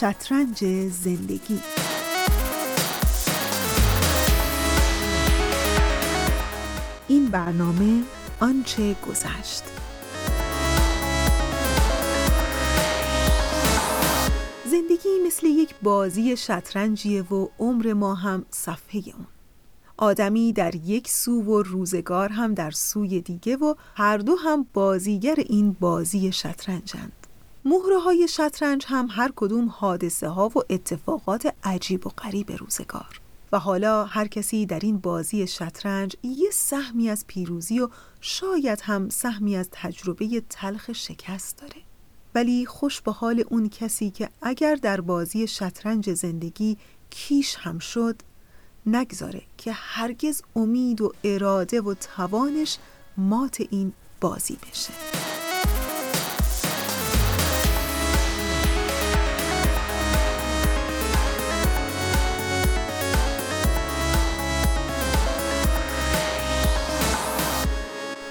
شطرنج زندگی. این برنامه آنچه گذشت. زندگی مثل یک بازی شطرنجیه و عمر ما هم صفحه اون. آدمی در یک سو و روزگار هم در سوی دیگه و هر دو هم بازیگر این بازی شطرنجند مهره های شطرنج هم هر کدوم حادثه ها و اتفاقات عجیب و غریب روزگار. و حالا هر کسی در این بازی شطرنج یه سهمی از پیروزی و شاید هم سهمی از تجربه تلخ شکست داره. ولی خوش به حال اون کسی که اگر در بازی شطرنج زندگی کیش هم شد نگذاره که هرگز امید و اراده و توانش مات این بازی بشه.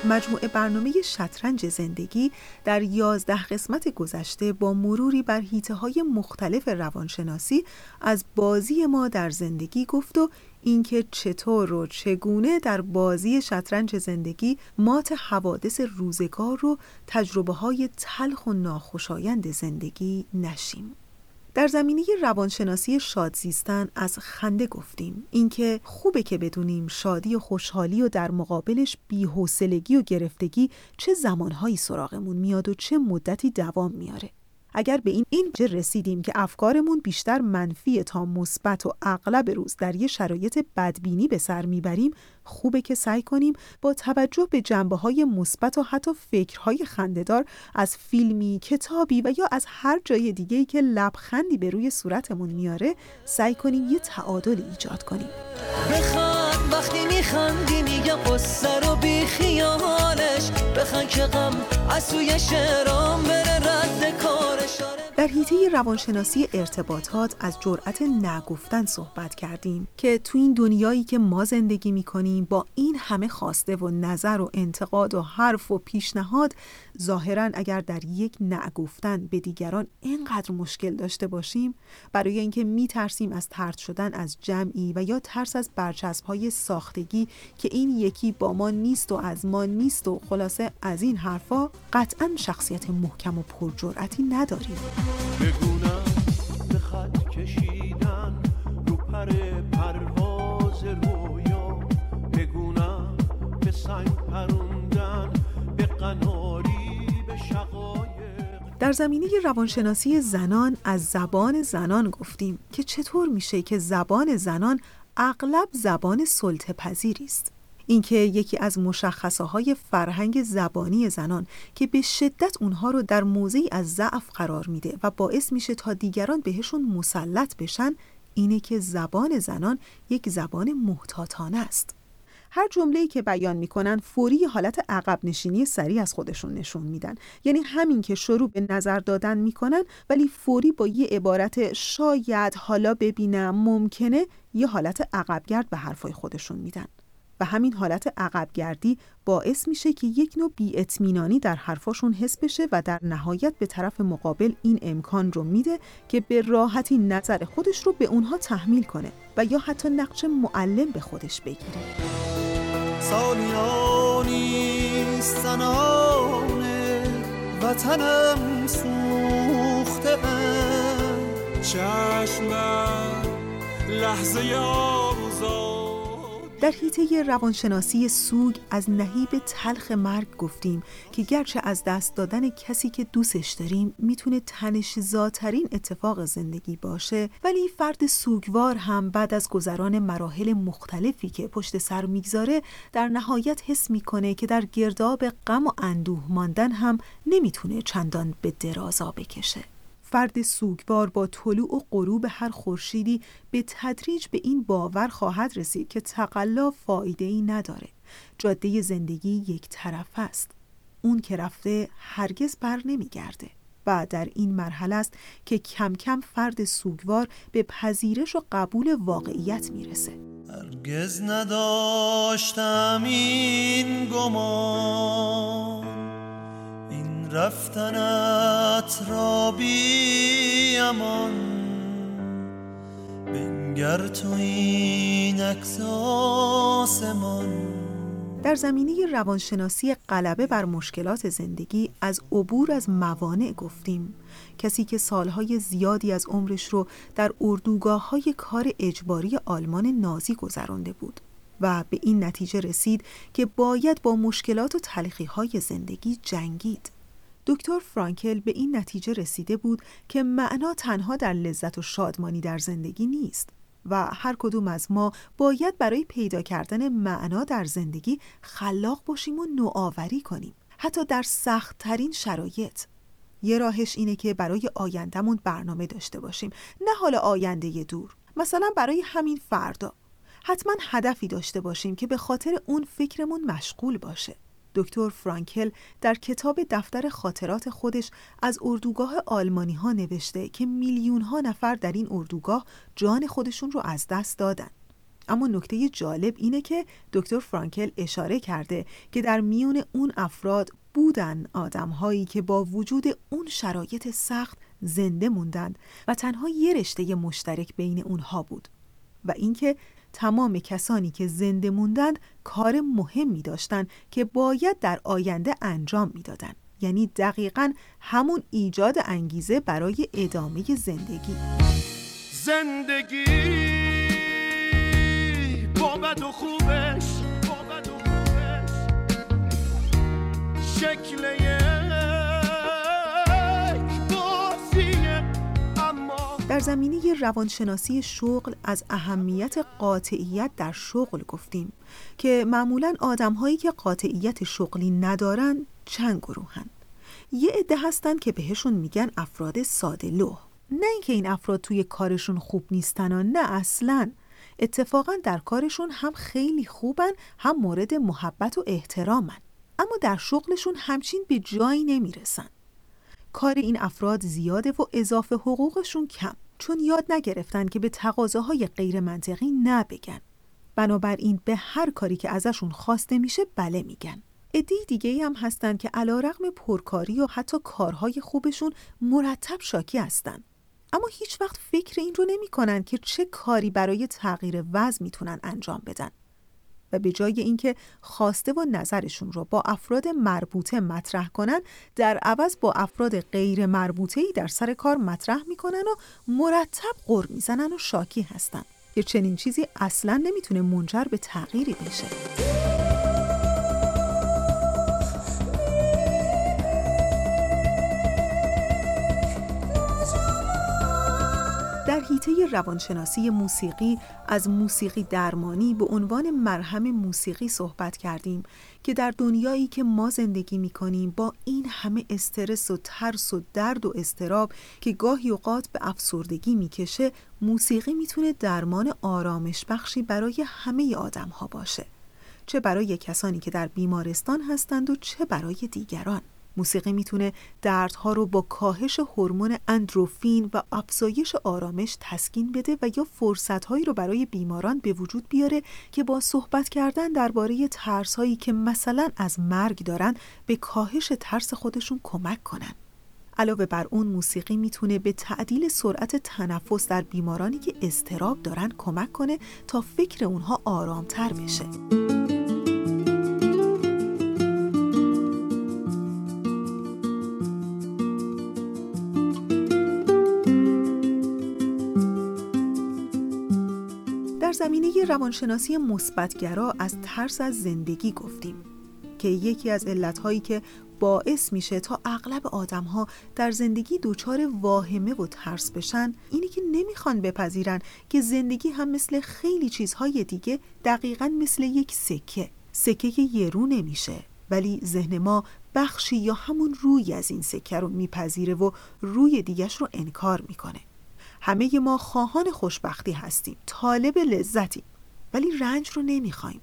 مجموعه برنامه شطرنج زندگی در یازده قسمت گذشته با مروری بر حیطه های مختلف روانشناسی از بازی ما در زندگی گفت و اینکه چطور و چگونه در بازی شطرنج زندگی مات حوادث روزگار رو تجربه های تلخ و ناخوشایند زندگی نشیم. در زمینه روانشناسی شادزیستن از خنده گفتیم. اینکه خوبه که بدونیم شادی و خوشحالی و در مقابلش بی‌حوصلگی و گرفتگی چه زمانهایی سراغمون میاد و چه مدتی دوام میاره. اگر به این اینجا رسیدیم که افکارمون بیشتر منفی تا مثبت و اغلب روز در یه شرایط بدبینی به سر می‌بریم خوبه که سعی کنیم با توجه به جنبه های مثبت و حتی فکرهای خندهدار از فیلمی، کتابی و یا از هر جای دیگه‌ای که لبخندی به روی صورتمون میاره سعی کنیم یه تعادل ایجاد کنیم. بخند وقتی میخندی میگه قصه رو بی خیالش. بخند که غم از سوی شعرام بره رد کارش در حیطه روانشناسی ارتباطات از جرأت نگفتن صحبت کردیم که تو این دنیایی که ما زندگی می‌کنیم با این همه خواسته و نظر و انتقاد و حرف و پیشنهاد ظاهرا اگر در یک نگفتن به دیگران اینقدر مشکل داشته باشیم برای اینکه میترسیم از ترد شدن از جمعی و یا ترس از برچسب های ساختگی که این یکی با ما نیست و از ما نیست و خلاصه از این حرفا قطعا شخصیت محکم و پرجرأتی نداریم. در زمینه روانشناسی زنان از زبان زنان گفتیم که چطور میشه که زبان زنان اغلب زبان سلطه پذیری است. اینکه یکی از مشخصه های فرهنگ زبانی زنان که به شدت اونها رو در موضعی از ضعف قرار میده و باعث میشه تا دیگران بهشون مسلط بشن اینه که زبان زنان یک زبان محتاطانه است. هر جمله‌ای که بیان می‌کنن فوری حالت عقب نشینی سریع از خودشون نشون میدن. یعنی همین که شروع به نظر دادن می‌کنن ولی فوری با یه عبارت شاید حالا ببینم ممکنه یه حالت عقبگرد به حرفای خودشون میدن. و همین حالت عقبگردی باعث میشه که یک نوع بیاطمینانی در حرفاشون حس بشه و در نهایت به طرف مقابل این امکان رو میده که به راحتی نظر خودش رو به اونها تحمیل کنه و یا حتی نقش معلم به خودش بگیره. سالیانی سنانه وطنم سوخته چشم لحظه در حیطه روانشناسی سوگ از نهیب تلخ مرگ گفتیم که گرچه از دست دادن کسی که دوستش داریم می‌تونه تنش زاترین اتفاق زندگی باشه ولی فرد سوگوار هم بعد از گذران مراحل مختلفی که پشت سر می‌گذاره در نهایت حس می‌کنه که در گرداب غم و اندوه ماندن هم نمی‌تونه چندان به درازا بکشه. فرد سوگوار با طلوع و غروب هر خورشیدی به تدریج به این باور خواهد رسید که تقلا فایده ای نداره جاده زندگی یک طرف است. اون که رفته هرگز بر نمیگرده و در این مرحله است که کم کم فرد سوگوار به پذیرش و قبول واقعیت می‌رسه. هرگز نداشتم این گمان. رفتنت را بی امان. گر تو این در زمینه روانشناسی غلبه بر مشکلات زندگی از عبور از موانع گفتیم. کسی که سالهای زیادی از عمرش رو در اردوگاه های کار اجباری آلمان نازی گذرانده بود و به این نتیجه رسید که باید با مشکلات و تلخی های زندگی جنگید. دکتر فرانکل به این نتیجه رسیده بود که معنا تنها در لذت و شادمانی در زندگی نیست و هر کدوم از ما باید برای پیدا کردن معنا در زندگی خلاق باشیم و نوآوری کنیم حتی در سخت ترین شرایط. یه راهش اینه که برای آیندهمون برنامه داشته باشیم نه حال آینده دور. مثلا برای همین فردا. حتما هدفی داشته باشیم که به خاطر اون فکرمون مشغول باشه. دکتر فرانکل در کتاب دفتر خاطرات خودش از اردوگاه آلمانی ها نوشته که میلیون ها نفر در این اردوگاه جان خودشون رو از دست دادن. اما نکته جالب اینه که دکتر فرانکل اشاره کرده که در میون اون افراد بودن آدم هایی که با وجود اون شرایط سخت زنده موندند و تنها یه رشته مشترک بین اونها بود و اینکه تمام کسانی که زنده موندند کار مهمی داشتند که باید در آینده انجام می‌دادند یعنی دقیقا همون ایجاد انگیزه برای ادامه زندگی. زندگی با بد و خوبش با بد و خوبش. شکل در زمینه روانشناسی شغل از اهمیت قاطعیت در شغل گفتیم که معمولا آدمهایی که قاطعیت شغلی ندارن چند گروهن. یه عده هستن که بهشون میگن افراد ساده لوح. نه اینکه این افراد توی کارشون خوب نیستن و نه اصلا. اتفاقا در کارشون هم خیلی خوبن هم مورد محبت و احترامن. اما در شغلشون همچین به جایی نمی‌رسن. کار این افراد زیاده و اضافه حقوقشون کم. چون یاد نگرفتن که به تقاضاهای غیر منطقی نبگن. بنابراین به هر کاری که ازشون خواسته میشه بله میگن. عده دیگه هم هستن که علا رقم پرکاری و حتی کارهای خوبشون مرتب شاکی هستن. اما هیچ وقت فکر این رو نمی که چه کاری برای تغییر وضع می‌تونن انجام بدن. و به جای اینکه خواسته و نظرشون رو با افراد مربوطه مطرح کنن در عوض با افراد غیر مربوطه ای در سر کار مطرح می‌کنن و مرتب قر می‌زنن و شاکی هستن. که چنین چیزی اصلا نمی‌تونه منجر به تغییری بشه. حیطه روانشناسی موسیقی از موسیقی درمانی به عنوان مرهم موسیقی صحبت کردیم که در دنیایی که ما زندگی می کنیم با این همه استرس و ترس و درد و استراب که گاهی اوقات به افسردگی می‌کشه موسیقی می‌تونه درمان آرامش بخشی برای همه آدم ها باشه. چه برای کسانی که در بیمارستان هستند و چه برای دیگران. موسیقی می‌تونه دردها رو با کاهش هورمون اندروفین و افزایش آرامش تسکین بده و یا فرصتهایی رو برای بیماران به وجود بیاره که با صحبت کردن درباره ترسهایی که مثلا از مرگ دارن به کاهش ترس خودشون کمک کنن. علاوه بر اون موسیقی می‌تونه به تعدیل سرعت تنفس در بیمارانی که استراب دارن کمک کنه تا فکر اونها آرامتر بشه. زمینه روانشناسی مثبتگرا از ترس از زندگی گفتیم که یکی از علتهایی که باعث میشه تا اغلب آدمها در زندگی دچار واهمه و ترس بشن اینه که نمی‌خوان بپذیرن که زندگی هم مثل خیلی چیزهای دیگه دقیقا مثل یک سکه. سکه یه رو نمیشه ولی ذهن ما بخشی یا همون روی از این سکه رو میپذیره و روی دیگش رو انکار می‌کنه. همه ما خواهان خوشبختی هستیم طالب لذتی ولی رنج رو نمی‌خوایم.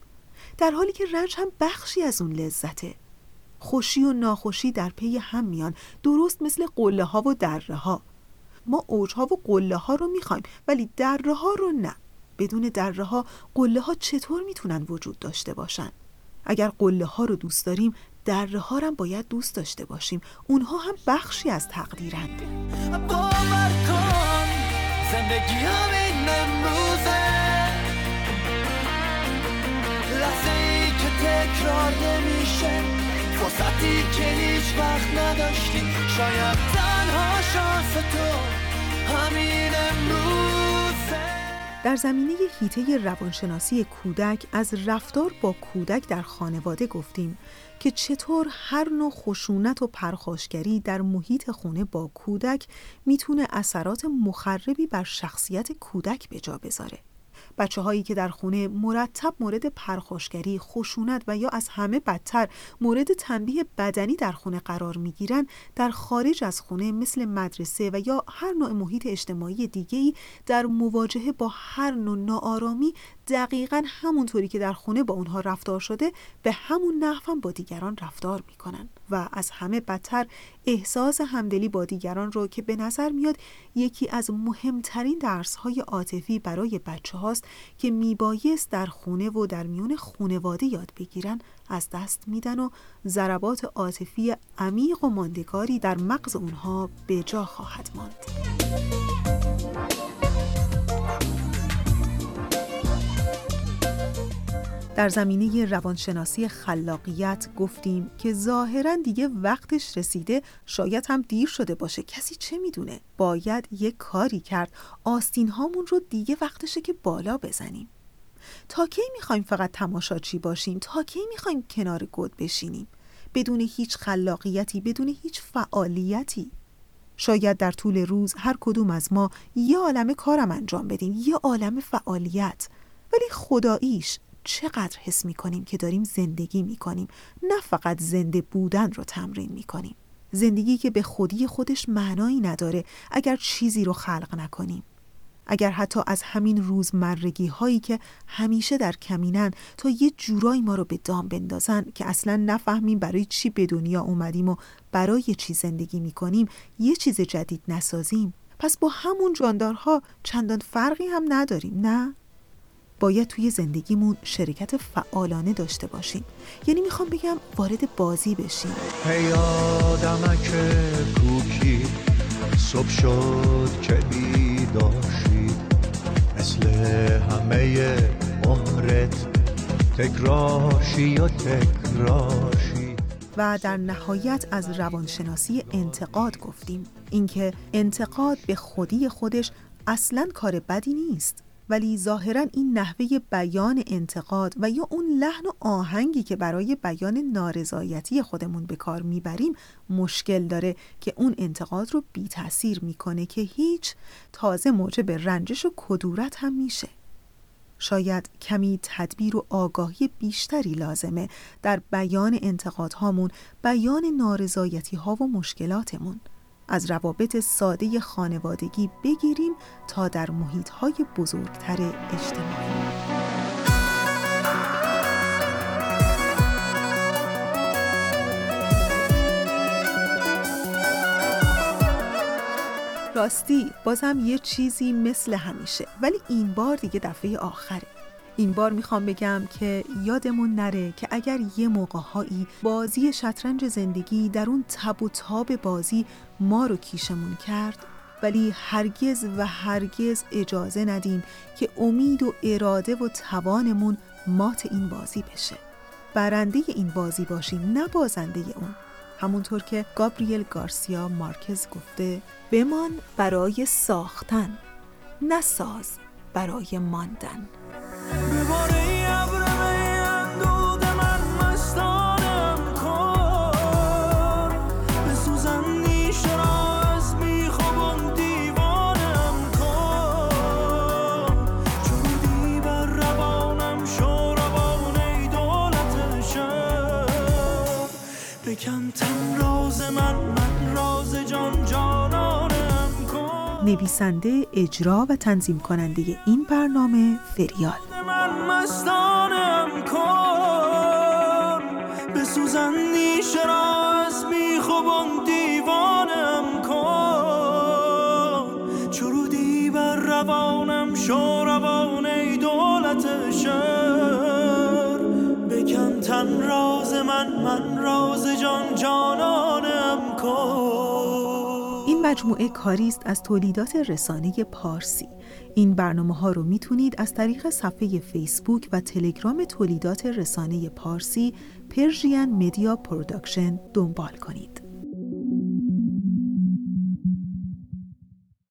در حالی که رنج هم بخشی از اون لذته. خوشی و ناخوشی در پی هم میان درست مثل قله ها و دره ها. ما اوج ها و قله ها رو می‌خوایم ولی دره ها رو نه. بدون دره ها قله ها چطور می‌تونن وجود داشته باشن؟ اگر قله ها رو دوست داریم دره ها هم باید دوست داشته باشیم. اونها هم بخشی از تقدیرند. زندگی همین امروزه. لحظه ای که تکرار نمیشه. فرصتی که هیچ وقت نداشتی. شاید تنها شانس تو همین امروزه. در زمینه هیته روانشناسی کودک از رفتار با کودک در خانواده گفتیم که چطور هر نوع خشونت و پرخاشگری در محیط خونه با کودک می‌تونه اثرات مخربی بر شخصیت کودک به جا بذاره. بچه هایی که در خونه مرتب مورد پرخاشگری، خشونت و یا از همه بدتر مورد تنبیه بدنی در خونه قرار می گیرن در خارج از خونه مثل مدرسه و یا هر نوع محیط اجتماعی دیگهی در مواجهه با هر نوع ناآرامی دقیقا همونطوری که در خونه با اونها رفتار شده به همون نحو هم با دیگران رفتار می‌کنن و از همه بدتر احساس همدلی با دیگران رو که به نظر میاد یکی از مهمترین درسهای عاطفی برای بچه هاست که میبایست در خونه و در میون خونواده یاد بگیرن از دست میدن و ضربات عاطفی عمیق و ماندگاری در مغز اونها به جا خواهد ماند. در زمینه روانشناسی خلاقیت گفتیم که ظاهرا دیگه وقتش رسیده شاید هم دیر شده باشه. کسی چه می‌دونه؟ باید یک کاری کرد. آستین هامون رو دیگه وقتشه که بالا بزنیم. تا کی می‌خوایم فقط تماشاچی باشیم؟ تا کی می‌خوایم کنار گود بشینیم؟ بدون هیچ خلاقیتی بدون هیچ فعالیتی. شاید در طول روز هر کدوم از ما یه عالم کارم انجام بدیم یه عالم فعالیت. ولی خداییش چقدر حس می کنیم که داریم زندگی می کنیم نه فقط زنده بودن رو تمرین می کنیم زندگی که به خودی خودش معنایی نداره اگر چیزی رو خلق نکنیم. اگر حتی از همین روزمرگی هایی که همیشه در کمینن تا یه جورایی ما رو به دام بندازن که اصلا نفهمیم برای چی به دنیا اومدیم و برای چی زندگی می‌کنیم یه چیز جدید نسازیم. پس با همون جاندارها چندان فرقی هم نداریم نه؟ باید توی زندگیمون شرکت فعالانه داشته باشیم. یعنی می‌خوام بگم وارد بازی بشیم. ای آدمک کوکی صبح شد که بیداشید مثل همه عمرت تکراشی و تکراشی. و در نهایت از روانشناسی انتقاد گفتیم. اینکه انتقاد به خودی خودش اصلا کار بدی نیست. ولی ظاهرا این نحوه بیان انتقاد و یا اون لحن و آهنگی که برای بیان نارضایتی خودمون به کار می‌بریم مشکل داره که اون انتقاد رو بی تاثیر می‌کنه که هیچ تازه موجب رنجش و کدورت هم میشه. شاید کمی تدبیر و آگاهی بیشتری لازمه در بیان انتقادهامون بیان نارضایتی ها و مشکلاتمون. از روابط ساده خانوادگی بگیریم تا در محیطهای بزرگتر اجتماعی. راستی بازم یه چیزی مثل همیشه ولی این بار دیگه دفعه آخره. این بار می‌خوام بگم که یادمون نره که اگر یه موقعهایی بازی شطرنج زندگی در اون تب و تاب بازی ما رو کیشمون کرد ولی هرگز و هرگز اجازه ندیم که امید و اراده و توانمون مات این بازی بشه. برنده این بازی باشیم نه بازنده اون. همونطور که گابریل گارسیا مارکز گفته بمان برای ساختن نه ساز برای ماندن. نویسنده اجرا و تنظیم کننده این برنامه فریال. من مستانم کن. بسوزن نیشه را از میخوبان دیوانم کن. چرودی بر روانم شو ای دولت شهر. بکن تن راز من من راز جان جانانم کن. مجموعه کاری است از تولیدات رسانه پارسی. این برنامه ها رو می‌تونید از طریق صفحه فیسبوک و تلگرام تولیدات رسانه پارسی Persian Media Production دنبال کنید.